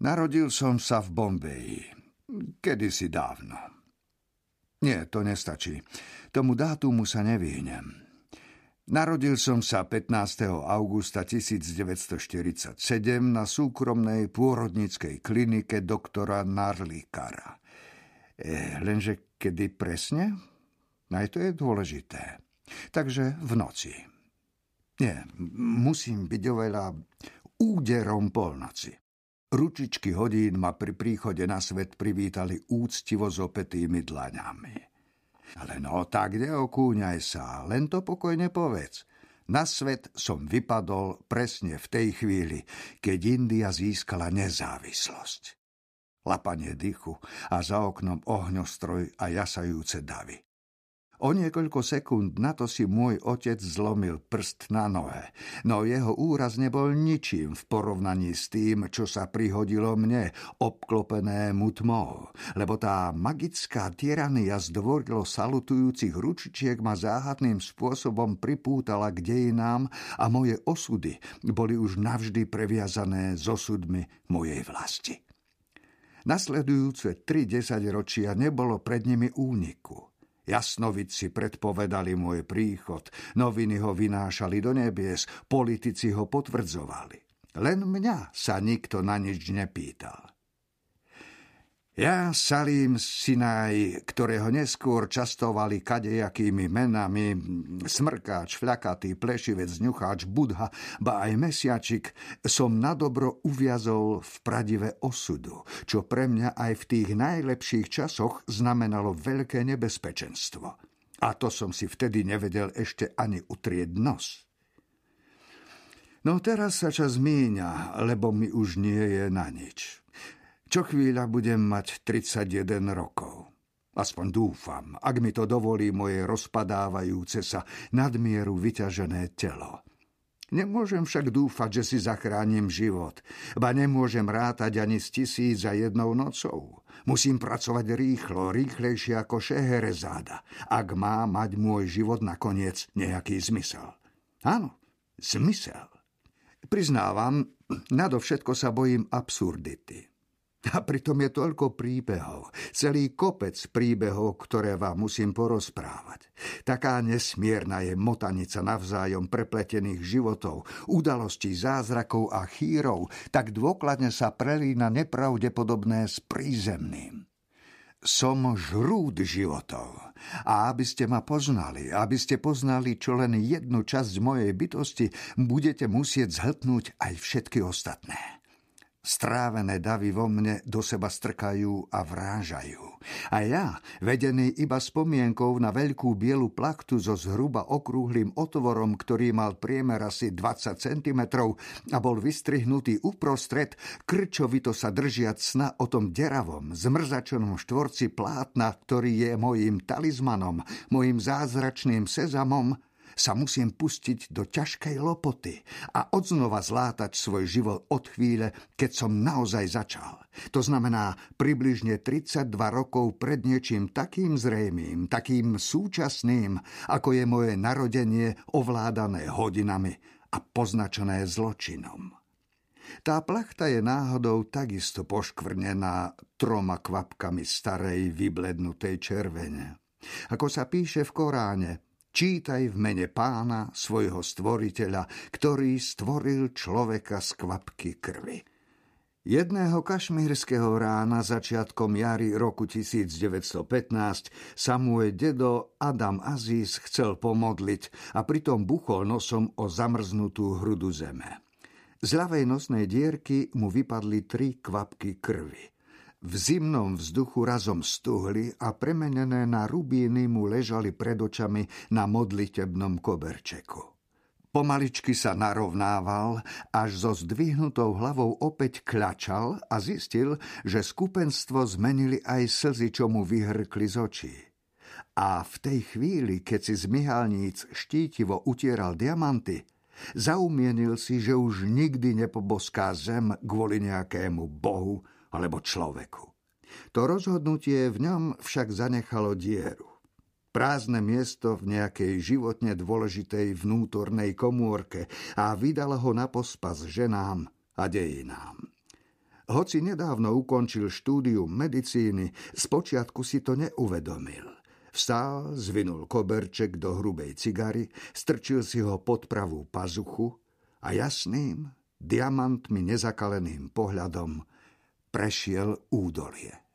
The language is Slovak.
Narodil som sa v Bombeji. Kedysi dávno. Nie, to nestačí. Tomu dátumu sa nevyhnem. Narodil som sa 15. augusta 1947 na súkromnej pôrodnickej klinike doktora Narlikara. E, lenže kedy presne? Aj to je dôležité. Takže v noci. Nie, musím byť oveľa úderom polnoci. Ručičky hodín ma pri príchode na svet privítali úctivo s opetými dlaňami. Ale no tak neokúňaj sa, len to pokojne povedz. Na svet som vypadol presne v tej chvíli, keď India získala nezávislosť. Lapanie dychu a za oknom ohňostroj a jasajúce davy. O niekoľko sekúnd na to si môj otec zlomil prst na nohe, no jeho úraz nebol ničím v porovnaní s tým, čo sa prihodilo mne, obklopenému tmou, lebo tá magická tyrania zdvorilo salutujúcich ručičiek ma záhadným spôsobom pripútala k dejinám a moje osudy boli už navždy previazané s osudmi mojej vlasti. Nasledujúce tri desaťročia nebolo pred nimi úniku – Jasnovici predpovedali môj príchod, noviny ho vynášali do nebies, politici ho potvrdzovali. Len mňa sa nikto na nič nepýtal. Ja, Salim Sinaj, ktorého neskôr častovali kadejakými menami, smrkáč, fľakatý, plešivec, ňucháč, budha, ba aj mesiačik, som nadobro uviazol v pradive osudu, čo pre mňa aj v tých najlepších časoch znamenalo veľké nebezpečenstvo. A to som si vtedy nevedel ešte ani utrieť nos. No teraz sa čas míňa, lebo mi už nie je na nič. Čo chvíľa budem mať 31 rokov. Aspoň dúfam, ak mi to dovolí moje rozpadávajúce sa nadmieru vyťažené telo. Nemôžem však dúfať, že si zachránim život, ba nemôžem rátať ani s tisíc za jednou nocou. Musím pracovať rýchlo, rýchlejšie ako Šeherezáda, ak má mať môj život nakoniec nejaký zmysel. Áno, zmysel. Priznávam, nadovšetko sa bojím absurdity. A pritom je toľko príbehov, celý kopec príbehov, ktoré vám musím porozprávať. Taká nesmierna je motanica navzájom prepletených životov, udalostí, zázrakov a chýrov, tak dôkladne sa prelína nepravdepodobné s prízemným. Som žrúd životov. A aby ste ma poznali, aby ste poznali čo len jednu časť mojej bytosti, budete musieť zhltnúť aj všetky ostatné. Strávené davy vo mne do seba strkajú a vrážajú. A ja, vedený iba spomienkou na veľkú bielu plachtu so zhruba okrúhlým otvorom, ktorý mal priemer asi 20 cm a bol vystrihnutý uprostred, krčovito sa držiať sna o tom deravom, zmrzačenom štvorci plátna, ktorý je mojim talizmanom, mojim zázračným sezamom, sa musím pustiť do ťažkej lopoty a odznova zlátať svoj život od chvíle, keď som naozaj začal. To znamená približne 32 rokov pred niečím takým zrejmým, takým súčasným, ako je moje narodenie ovládané hodinami a poznačené zločinom. Tá plachta je náhodou takisto poškvrnená troma kvapkami starej vyblednutej červene. Ako sa píše v Koráne, Čítaj v mene pána, svojho stvoriteľa, ktorý stvoril človeka z kvapky krvi. Jedného kašmírskeho rána začiatkom jary roku 1915 sa môj dedo Adam Aziz chcel pomodliť a pritom buchol nosom o zamrznutú hrudu zeme. Z ľavej nosnej dierky mu vypadli tri kvapky krvi – v zimnom vzduchu razom stuhli a premenené na rubíny mu ležali pred očami na modlitebnom koberčeku. Pomaličky sa narovnával, až so zdvihnutou hlavou opäť kľačal a zistil, že skupenstvo zmenili aj slzy, čo mu vyhrkli z očí. A v tej chvíli, keď si z myhalníc štítivo utieral diamanty, zaumienil si, že už nikdy nepoboská zem kvôli nejakému bohu, alebo človeku. To rozhodnutie v ňom však zanechalo dieru. Prázdne miesto v nejakej životne dôležitej vnútornej komórke a vydalo ho na pospas ženám a dejinám. Hoci nedávno ukončil štúdium medicíny, spočiatku si to neuvedomil. Vstál, zvinul koberček do hrubej cigary, strčil si ho pod pravú pazuchu a jasným, diamantmi nezakaleným pohľadom prešiel údolie.